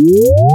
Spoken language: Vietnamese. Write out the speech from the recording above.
Música